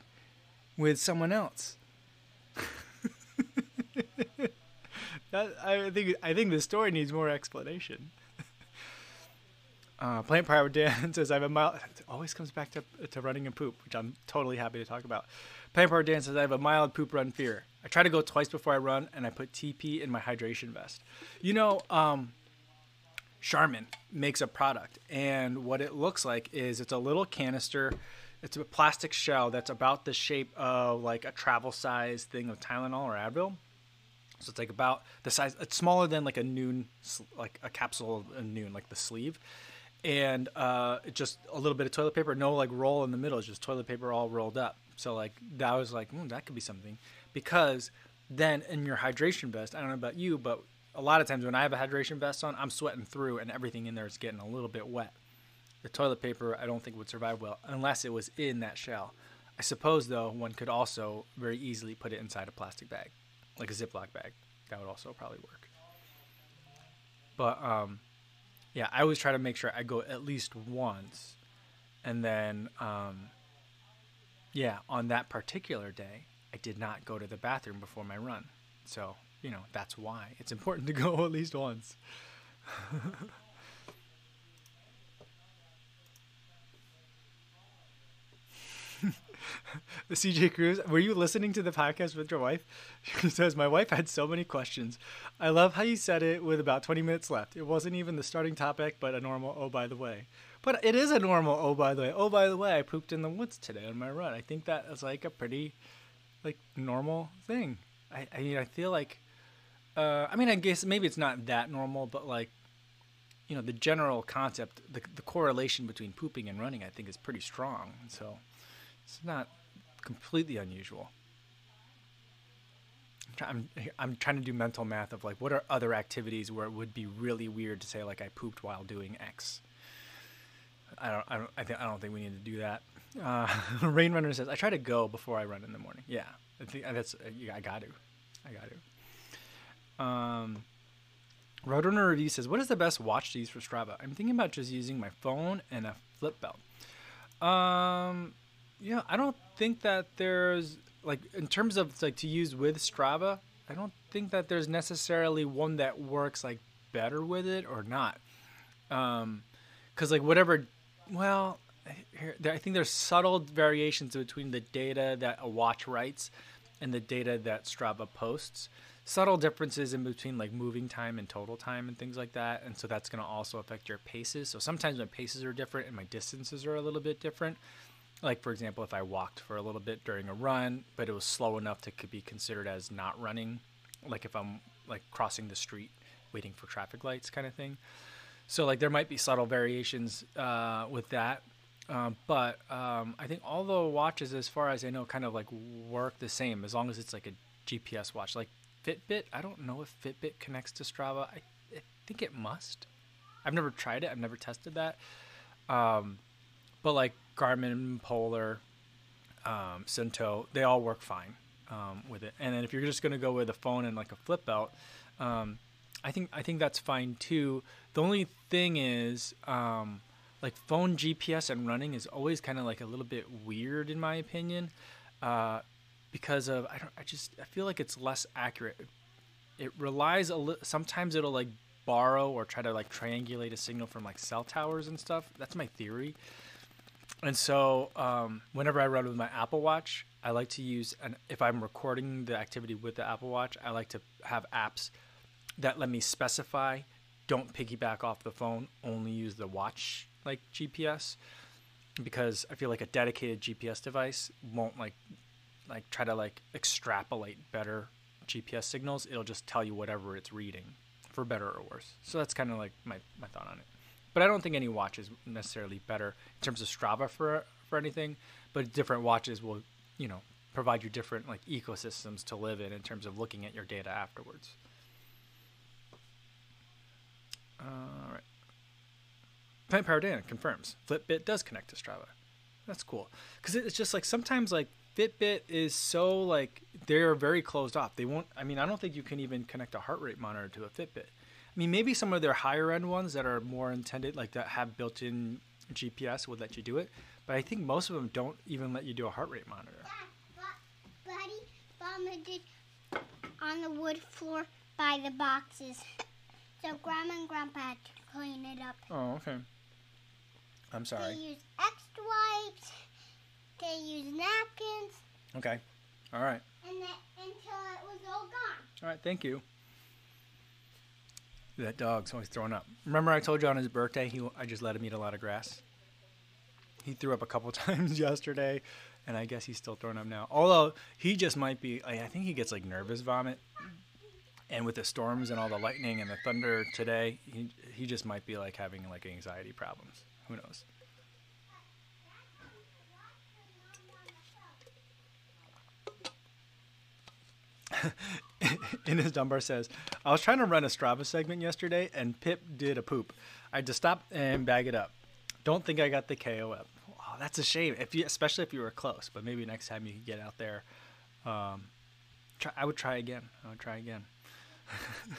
with someone else? that, I think I think the story needs more explanation. Uh, Plant Power Dan says I have a mild. It always comes back to to running and poop, which I'm totally happy to talk about. Plant Power Dan says I have a mild poop run fear. I try to go twice before I run, and I put TP in my hydration vest. You know, um, Charmin makes a product, and what it looks like is it's a little canister. It's a plastic shell that's about the shape of like a travel size thing of Tylenol or Advil. So it's like about the size. It's smaller than like a Nuun, like a capsule of a Nuun, like the sleeve and uh, just a little bit of toilet paper, no like roll in the middle, it's just toilet paper all rolled up. So like that was like mm, that could be something because then in your hydration vest, I don't know about you, but a lot of times when I have a hydration vest on, I'm sweating through and everything in there is getting a little bit wet. The toilet paper I don't think would survive well unless it was in that shell. I suppose though one could also very easily put it inside a plastic bag, like a Ziploc bag. That would also probably work. But um, yeah, I always try to make sure I go at least once, and then um, yeah, on that particular day, I did not go to the bathroom before my run, so you know that's why it's important to go at least once. the CJ Cruz, were you listening to the podcast with your wife? She says, My wife had so many questions. I love how you said it with about 20 minutes left. It wasn't even the starting topic, but a normal, oh, by the way. But it is a normal, oh, by the way. Oh, by the way, I pooped in the woods today on my run. I think that is like a pretty, like, normal thing. I, I mean, I feel like, uh, I mean, I guess maybe it's not that normal, but like, you know, the general concept, the, the correlation between pooping and running, I think is pretty strong. So, it's not completely unusual. I'm, I'm trying to do mental math of like what are other activities where it would be really weird to say like I pooped while doing X. I don't I don't I think I don't think we need to do that. Uh, Rain Runner says I try to go before I run in the morning. Yeah, I think that's I got to, I got to. Um, Roadrunner Review says, "What is the best watch to use for Strava?" I'm thinking about just using my phone and a flip belt. Um, yeah, I don't think that there's like in terms of like to use with Strava. I don't think that there's necessarily one that works like better with it or not. Um, because like whatever, well, I think there's subtle variations between the data that a watch writes and the data that Strava posts. Subtle differences in between like moving time and total time and things like that. And so that's going to also affect your paces. So sometimes my paces are different and my distances are a little bit different like for example if i walked for a little bit during a run but it was slow enough to could be considered as not running like if i'm like crossing the street waiting for traffic lights kind of thing so like there might be subtle variations uh, with that um, but um, i think all the watches as far as i know kind of like work the same as long as it's like a gps watch like fitbit? I don't know if fitbit connects to strava. I, I think it must. I've never tried it. I've never tested that. Um, but like Garmin, Polar, um, Suunto, they all work fine um, with it. And then if you're just going to go with a phone and like a flip belt, um, I think I think that's fine too. The only thing is, um, like phone GPS and running is always kind of like a little bit weird in my opinion, uh, because of I don't I just I feel like it's less accurate. It relies a little. Sometimes it'll like borrow or try to like triangulate a signal from like cell towers and stuff. That's my theory. And so um, whenever I run with my Apple Watch, I like to use an if I'm recording the activity with the Apple Watch, I like to have apps that let me specify don't piggyback off the phone, only use the watch like GPS because I feel like a dedicated GPS device won't like like try to like extrapolate better GPS signals. It'll just tell you whatever it's reading, for better or worse. So that's kind of like my, my thought on it. But I don't think any watch is necessarily better in terms of Strava for for anything. But different watches will, you know, provide you different like ecosystems to live in in terms of looking at your data afterwards. All right. Plant Power Dan confirms Fitbit does connect to Strava. That's cool because it's just like sometimes like Fitbit is so like they're very closed off. They won't. I mean, I don't think you can even connect a heart rate monitor to a Fitbit. I mean, maybe some of their higher end ones that are more intended, like that have built-in GPS, would let you do it. But I think most of them don't even let you do a heart rate monitor. But, buddy vomited on the wood floor by the boxes. So Grandma and Grandpa had to clean it up. Oh, okay. I'm sorry. They used extra wipes. They used napkins, Okay. All right. and that until it was all gone. All right. Thank you. That dog's always throwing up. Remember, I told you on his birthday, he I just let him eat a lot of grass. He threw up a couple times yesterday, and I guess he's still throwing up now. Although he just might be, I I think he gets like nervous vomit, and with the storms and all the lightning and the thunder today, he he just might be like having like anxiety problems. Who knows? in his Dunbar says, I was trying to run a Strava segment yesterday and Pip did a poop. I had to stop and bag it up. Don't think I got the KO up. Oh, that's a shame. If you, especially if you were close, but maybe next time you could get out there. Um, try, I would try again. I would try again.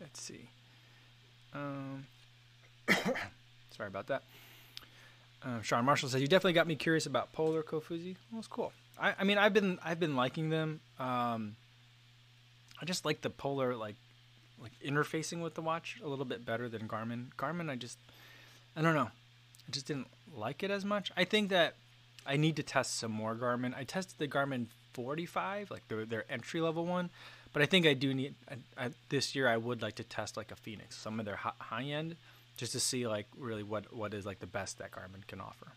Let's see. Um, sorry about that. Uh, Sean Marshall says you definitely got me curious about Polar Kofuzi. Well, it's cool. I, I mean, I've been I've been liking them. Um, I just like the Polar like like interfacing with the watch a little bit better than Garmin. Garmin, I just I don't know. I just didn't like it as much. I think that I need to test some more Garmin. I tested the Garmin 45, like their their entry level one, but I think I do need I, I, this year. I would like to test like a Fenix, some of their high end, just to see like really what what is like the best that Garmin can offer.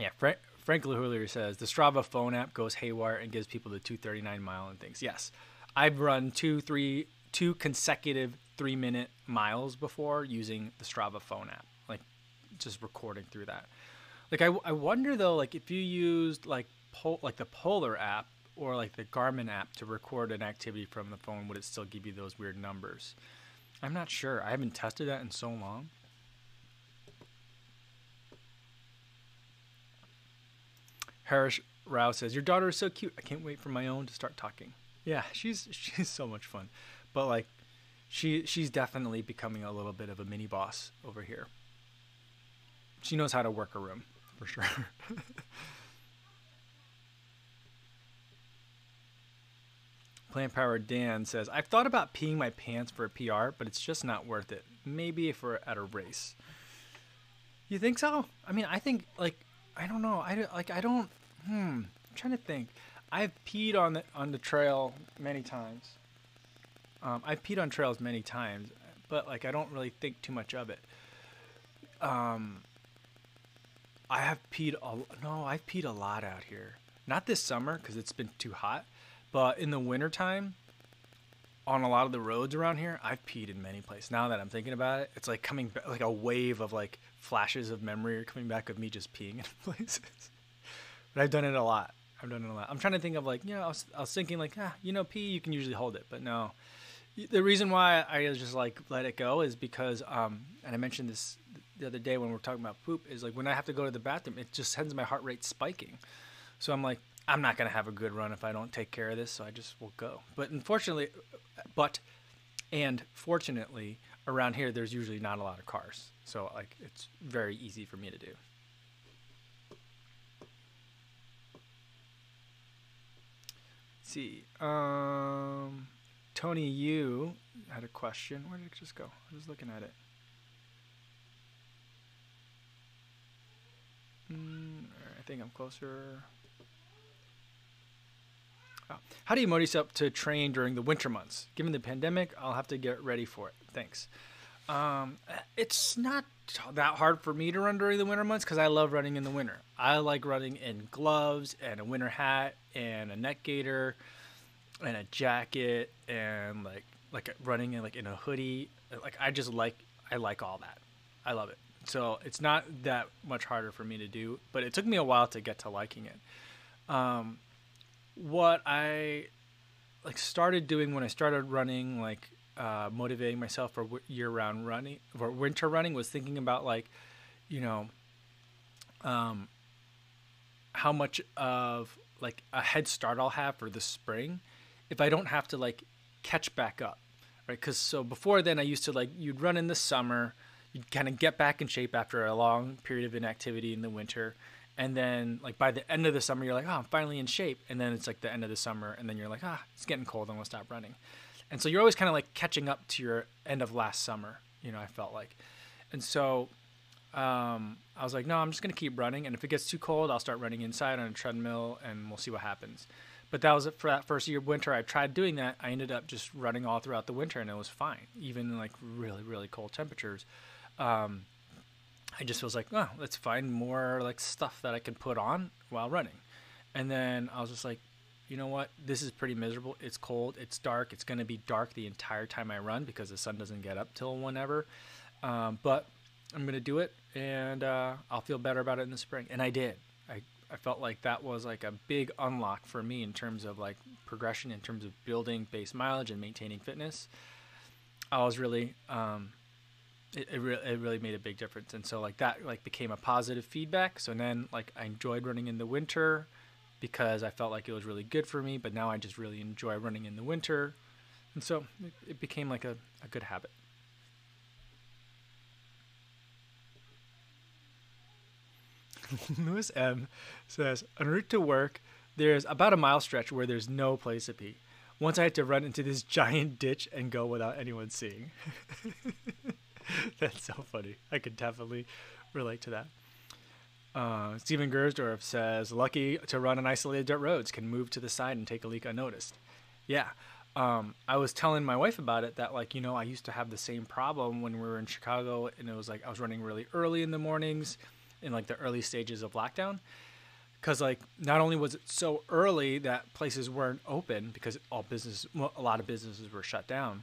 Yeah, Frank, Frank Lahulier says the Strava phone app goes haywire and gives people the 239 mile and things. Yes, I've run two, three, two consecutive three minute miles before using the Strava phone app, like just recording through that. Like I, I wonder though, like if you used like pol- like the Polar app or like the Garmin app to record an activity from the phone, would it still give you those weird numbers? I'm not sure. I haven't tested that in so long. Harris Rao says, "Your daughter is so cute. I can't wait for my own to start talking." Yeah, she's she's so much fun, but like, she she's definitely becoming a little bit of a mini boss over here. She knows how to work a room for sure. Plant Power Dan says, I've thought about peeing my pants for a PR, but it's just not worth it. Maybe if we're at a race. You think so? I mean, I think like I don't know. I like I don't. Hmm. I'm trying to think. I've peed on the on the trail many times. Um, I've peed on trails many times, but like I don't really think too much of it. Um. I have peed a no. I've peed a lot out here. Not this summer because it's been too hot, but in the wintertime, on a lot of the roads around here, I've peed in many places. Now that I'm thinking about it, it's like coming ba- like a wave of like flashes of memory are coming back of me just peeing in places. but I've done it a lot. I've done it a lot. I'm trying to think of like, you know, I was, I was thinking like, ah, you know, pee, you can usually hold it, but no. The reason why I just like let it go is because, um, and I mentioned this the other day when we were talking about poop, is like when I have to go to the bathroom, it just sends my heart rate spiking. So I'm like, I'm not gonna have a good run if I don't take care of this. So I just will go. But unfortunately, but and fortunately, around here there's usually not a lot of cars, so like it's very easy for me to do. see. Um, Tony, you had a question. Where did it just go? I was looking at it. Mm, I think I'm closer. How do you motivate yourself to train during the winter months? Given the pandemic, I'll have to get ready for it. Thanks. Um, it's not that hard for me to run during the winter months because I love running in the winter. I like running in gloves and a winter hat and a neck gaiter and a jacket and like like running in like in a hoodie. Like I just like I like all that. I love it. So it's not that much harder for me to do, but it took me a while to get to liking it. Um, what I like started doing when I started running, like uh, motivating myself for year-round running for winter running, was thinking about like, you know, um, how much of like a head start I'll have for the spring if I don't have to like catch back up, right? Because so before then I used to like you'd run in the summer, you'd kind of get back in shape after a long period of inactivity in the winter, and then like by the end of the summer you're like oh i'm finally in shape. And then it's like the end of the summer and then you're like ah it's getting cold i'm gonna stop running. And so you're always kind of like catching up to your end of last summer you know i felt like. And so um, i was like no i'm just gonna keep running and if it gets too cold i'll start running inside on a treadmill and we'll see what happens. But that was it for that first year of winter. I tried doing that. I ended up just running all throughout the winter and it was fine even in like really really cold temperatures. Um, I just was like, oh, let's find more like stuff that I can put on while running. And then I was just like, you know what? This is pretty miserable. It's cold. It's dark. It's going to be dark the entire time I run because the sun doesn't get up till whenever. Um, but I'm going to do it and uh, I'll feel better about it in the spring. And I did. I, I felt like that was like a big unlock for me in terms of like progression, in terms of building base mileage and maintaining fitness. I was really um, it, it, re- it really made a big difference and so like that like became a positive feedback so then like i enjoyed running in the winter because i felt like it was really good for me but now i just really enjoy running in the winter and so it, it became like a, a good habit Lewis M says, en route to work, there's about a mile stretch where there's no place to pee. Once I had to run into this giant ditch and go without anyone seeing. That's so funny. I could definitely relate to that. Uh, Steven Gersdorf says, lucky to run on isolated dirt roads, can move to the side and take a leak unnoticed. Yeah. Um, I was telling my wife about it that, like, you know, I used to have the same problem when we were in Chicago, and it was like I was running really early in the mornings in like the early stages of lockdown. Because, like, not only was it so early that places weren't open because all business, well, a lot of businesses were shut down,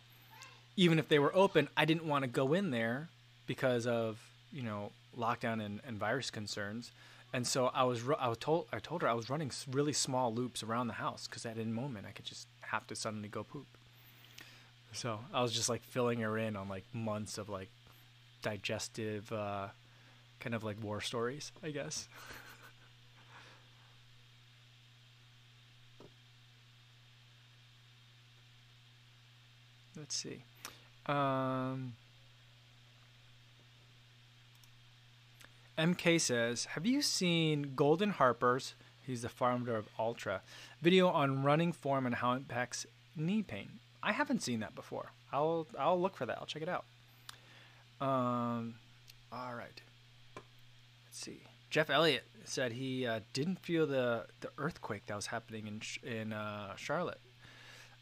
even if they were open, I didn't want to go in there because of you know lockdown and, and virus concerns. And so I was I was told I told her I was running really small loops around the house because at any moment I could just have to suddenly go poop. So I was just like filling her in on like months of like digestive uh, kind of like war stories, I guess. Let's see. Um, MK says, "Have you seen Golden Harper's? He's the founder of Altra, Video on running form and how it impacts knee pain. I haven't seen that before. I'll I'll look for that. I'll check it out. Um, all right. Let's see. Jeff Elliott said he uh, didn't feel the the earthquake that was happening in in uh, Charlotte.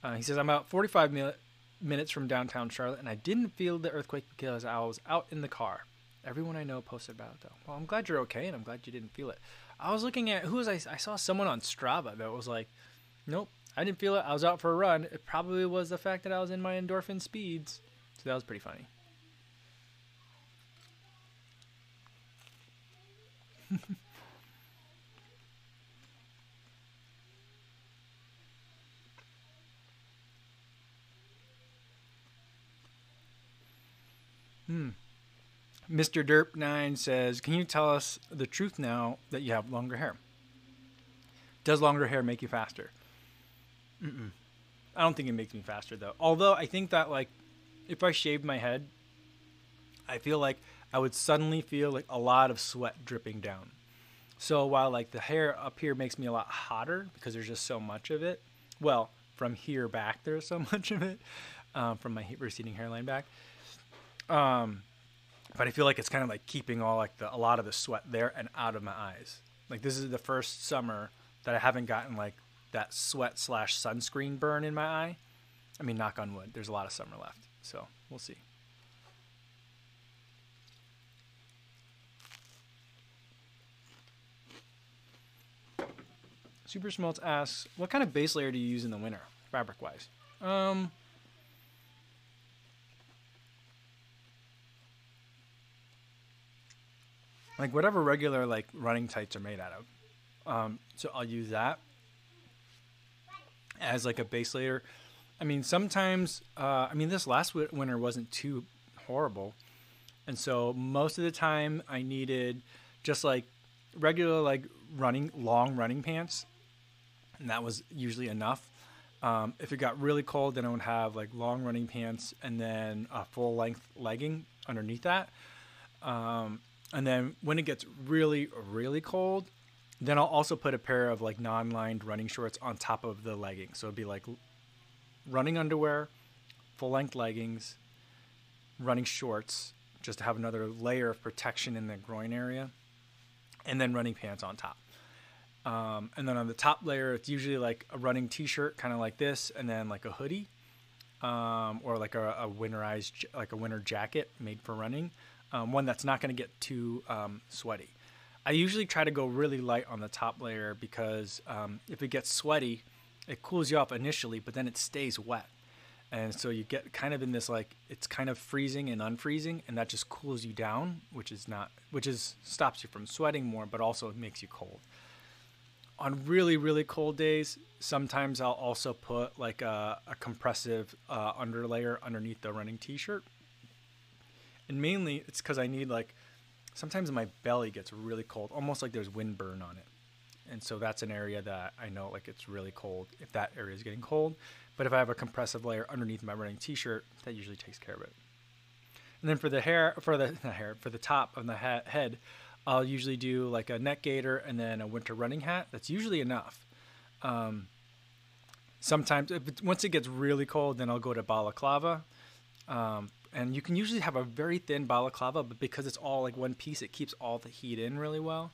Uh, he says I'm about 45 minutes minutes from downtown Charlotte, and I didn't feel the earthquake because I was out in the car. Everyone I know posted about it though. Well, I'm glad you're okay, and I'm glad you didn't feel it. I was looking at who was I? I saw someone on Strava that was like, "Nope, I didn't feel it. I was out for a run. It probably was the fact that I was in my endorphin speeds." So that was pretty funny. Hmm. Mr. Derp9 says, Can you tell us the truth now that you have longer hair? Does longer hair make you faster? Mm-mm. I don't think it makes me faster, though. Although I think that, like, if I shaved my head, I feel like I would suddenly feel like a lot of sweat dripping down. So while, like, the hair up here makes me a lot hotter because there's just so much of it, Well, from here back, there's so much of it um, from my receding hairline back. Um, but I feel like it's kind of like keeping all like the a lot of the sweat there and out of my eyes. Like this is the first summer that I haven't gotten like that sweat slash sunscreen burn in my eye. I mean, knock on wood. There's a lot of summer left, so we'll see. Super Smelts asks, what kind of base layer do you use in the winter, fabric wise? Um, like whatever regular like running tights are made out of. Um, so I'll use that as like a base layer. I mean, sometimes, uh, I mean, this last winter wasn't too horrible. And so most of the time I needed just like regular, like running, long running pants. And that was usually enough. Um, if it got really cold, then I would have like long running pants and then a full length legging underneath that. Um, and then when it gets really, really cold, then I'll also put a pair of like non-lined running shorts on top of the leggings. So it'd be like running underwear, full-length leggings, running shorts, just to have another layer of protection in the groin area, and then running pants on top. Um, and then on the top layer, it's usually like a running t-shirt, kind of like this, and then like a hoodie, um, or like a, a winterized, like a winter jacket made for running um, one that's not going to get too um, sweaty. I usually try to go really light on the top layer because um, if it gets sweaty, it cools you off initially, but then it stays wet. And so you get kind of in this like it's kind of freezing and unfreezing, and that just cools you down, which is not which is stops you from sweating more, but also it makes you cold. On really really cold days, sometimes I'll also put like a, a compressive uh, underlayer underneath the running t-shirt and mainly it's because I need like sometimes my belly gets really cold, almost like there's wind burn on it, and so that's an area that I know like it's really cold if that area is getting cold. But if I have a compressive layer underneath my running t-shirt, that usually takes care of it. And then for the hair, for the hair, for the top of the ha- head, I'll usually do like a neck gaiter and then a winter running hat. That's usually enough. Um, sometimes, once it gets really cold, then I'll go to balaclava. Um, and you can usually have a very thin balaclava, but because it's all like one piece, it keeps all the heat in really well.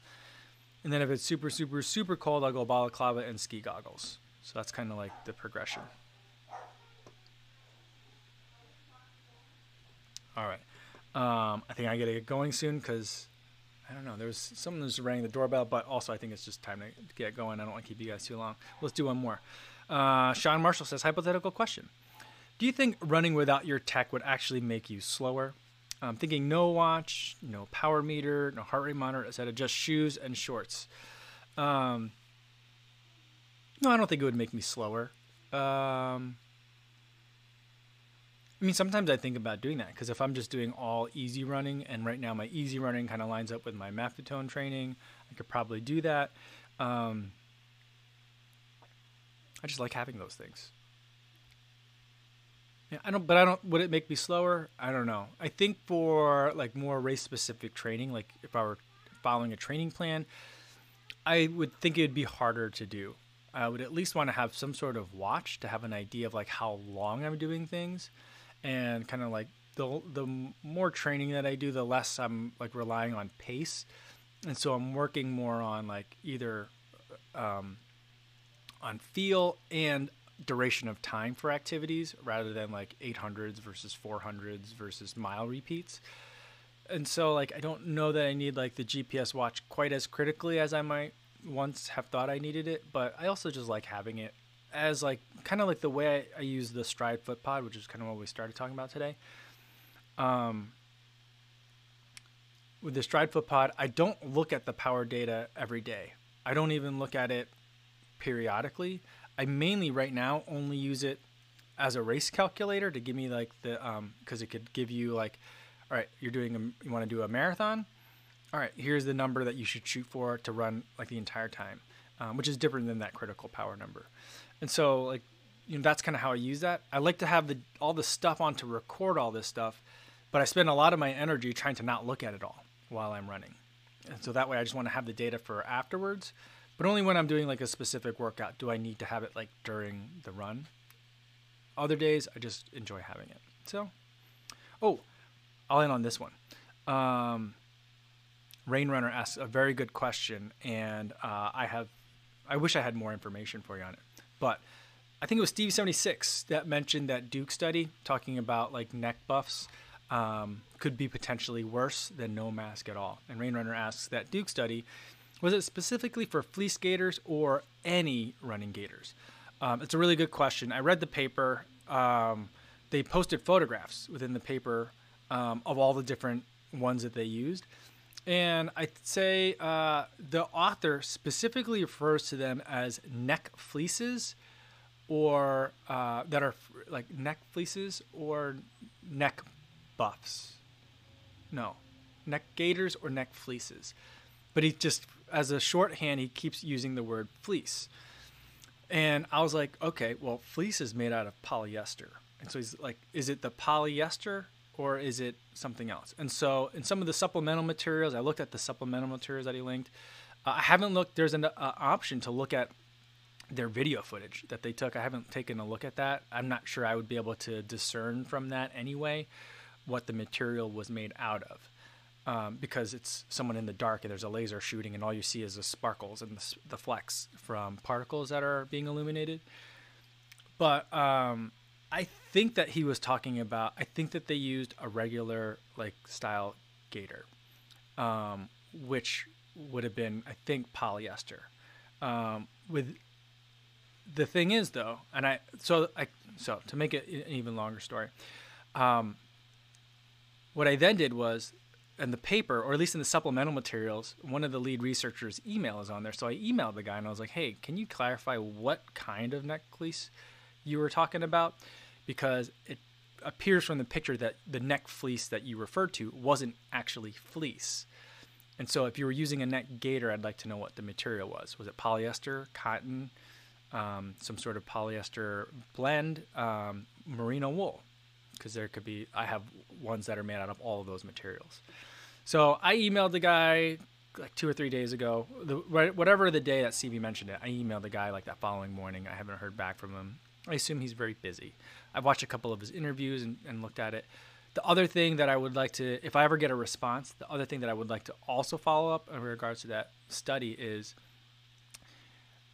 And then if it's super, super, super cold, I'll go balaclava and ski goggles. So that's kind of like the progression. All right. Um, I think I gotta get going soon because I don't know. There's someone who's ringing the doorbell, but also I think it's just time to get going. I don't want to keep you guys too long. Let's do one more. Uh, Sean Marshall says hypothetical question. Do you think running without your tech would actually make you slower? I'm thinking no watch, no power meter, no heart rate monitor, etc. Just shoes and shorts. Um, no, I don't think it would make me slower. Um, I mean, sometimes I think about doing that because if I'm just doing all easy running, and right now my easy running kind of lines up with my Maffetone training, I could probably do that. Um, I just like having those things. Yeah, I don't, but I don't. Would it make me slower? I don't know. I think for like more race specific training, like if I were following a training plan, I would think it would be harder to do. I would at least want to have some sort of watch to have an idea of like how long I'm doing things, and kind of like the the more training that I do, the less I'm like relying on pace, and so I'm working more on like either um, on feel and duration of time for activities rather than like 800s versus 400s versus mile repeats. And so like I don't know that I need like the GPS watch quite as critically as I might once have thought I needed it, but I also just like having it as like kind of like the way I, I use the Stryd Foot Pod, which is kind of what we started talking about today. Um, with the Stryd Foot Pod, I don't look at the power data every day. I don't even look at it periodically. I mainly right now only use it as a race calculator to give me like the um because it could give you like all right you're doing a you want to do a marathon? All right here's the number that you should shoot for to run like the entire time um, which is different than that critical power number. And so like you know that's kind of how i use that. I like to have the all the stuff on to record all this stuff but i spend a lot of my energy trying to not look at it all while i'm running. And so that way i just want to have the data for afterwards but only when I'm doing like a specific workout do I need to have it like during the run. Other days, I just enjoy having it. So, oh, I'll end on this one. Um, Rain Runner asks a very good question, and uh, I have, I wish I had more information for you on it, but I think it was Steve seventy six that mentioned that Duke study talking about like neck buffs um, could be potentially worse than no mask at all. And Rain Runner asks that Duke study was it specifically for fleece gaiters or any running gaiters? Um, it's a really good question. I read the paper. Um, they posted photographs within the paper um, of all the different ones that they used. And I'd say uh, the author specifically refers to them as neck fleeces or uh, that are like neck fleeces or neck buffs. No, neck gaiters or neck fleeces. But he just, as a shorthand, he keeps using the word fleece. And I was like, okay, well, fleece is made out of polyester. And so he's like, is it the polyester or is it something else? And so in some of the supplemental materials, I looked at the supplemental materials that he linked. Uh, I haven't looked, there's an uh, option to look at their video footage that they took. I haven't taken a look at that. I'm not sure I would be able to discern from that anyway what the material was made out of um, because it's someone in the dark and there's a laser shooting and all you see is the sparkles and the, the flecks from particles that are being illuminated. But um, I think that he was talking about. I think that they used a regular like style gaiter, um, which would have been I think polyester. Um, with the thing is though, and I so I so to make it an even longer story, um, what I then did was in the paper, or at least in the supplemental materials, one of the lead researchers' email is on there. So I emailed the guy and I was like, "Hey, can you clarify what kind of neck fleece you were talking about?" Because it appears from the picture that the neck fleece that you referred to wasn't actually fleece. And so, if you were using a neck gaiter, I'd like to know what the material was. Was it polyester, cotton, um, some sort of polyester blend, um, merino wool? Because there could be, I have ones that are made out of all of those materials. So I emailed the guy like two or three days ago, the, whatever the day that CV mentioned it. I emailed the guy like that following morning. I haven't heard back from him. I assume he's very busy. I've watched a couple of his interviews and, and looked at it. The other thing that I would like to, if I ever get a response, the other thing that I would like to also follow up in regards to that study is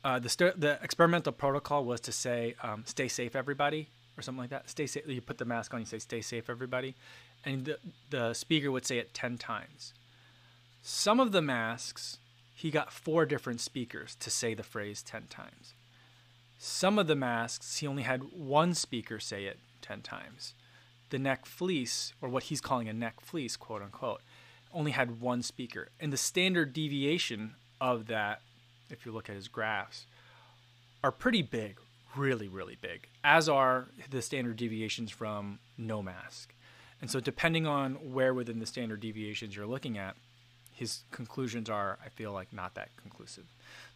uh, the the experimental protocol was to say, um, "Stay safe, everybody," or something like that. Stay safe. You put the mask on. You say, "Stay safe, everybody," and the the speaker would say it ten times. Some of the masks, he got four different speakers to say the phrase ten times. Some of the masks, he only had one speaker say it 10 times. The neck fleece, or what he's calling a neck fleece, quote unquote, only had one speaker. And the standard deviation of that, if you look at his graphs, are pretty big, really, really big, as are the standard deviations from no mask. And so, depending on where within the standard deviations you're looking at, his conclusions are, I feel like, not that conclusive.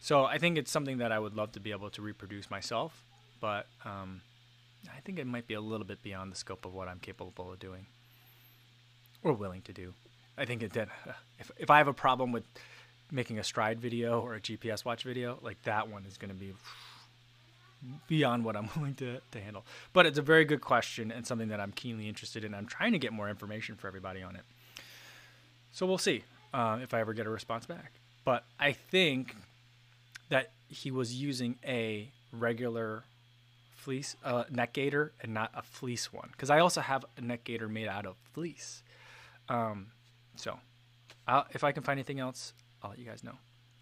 So I think it's something that I would love to be able to reproduce myself, but um, I think it might be a little bit beyond the scope of what I'm capable of doing or willing to do. I think it did. If, if I have a problem with making a Stryd video or a GPS watch video, like that one is going to be beyond what I'm willing to, to handle. But it's a very good question and something that I'm keenly interested in. I'm trying to get more information for everybody on it. So we'll see uh, if I ever get a response back. But I think that he was using a regular fleece uh, neck gaiter and not a fleece one because I also have a neck gaiter made out of fleece. Um, so I'll, if I can find anything else, I'll let you guys know.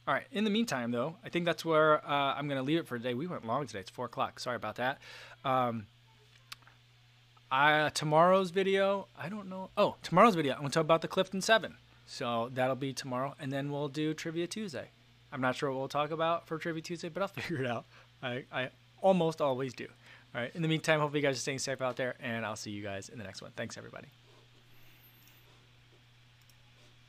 All right. In the meantime, though, I think that's where uh, I'm going to leave it for today. We went long today. It's four o'clock. Sorry about that. Um, I, tomorrow's video, I don't know. Oh, tomorrow's video, I'm going to talk about the Clifton 7. So that'll be tomorrow. And then we'll do Trivia Tuesday. I'm not sure what we'll talk about for Trivia Tuesday, but I'll figure it out. I, I almost always do. All right. In the meantime, hopefully you guys are staying safe out there, and I'll see you guys in the next one. Thanks, everybody.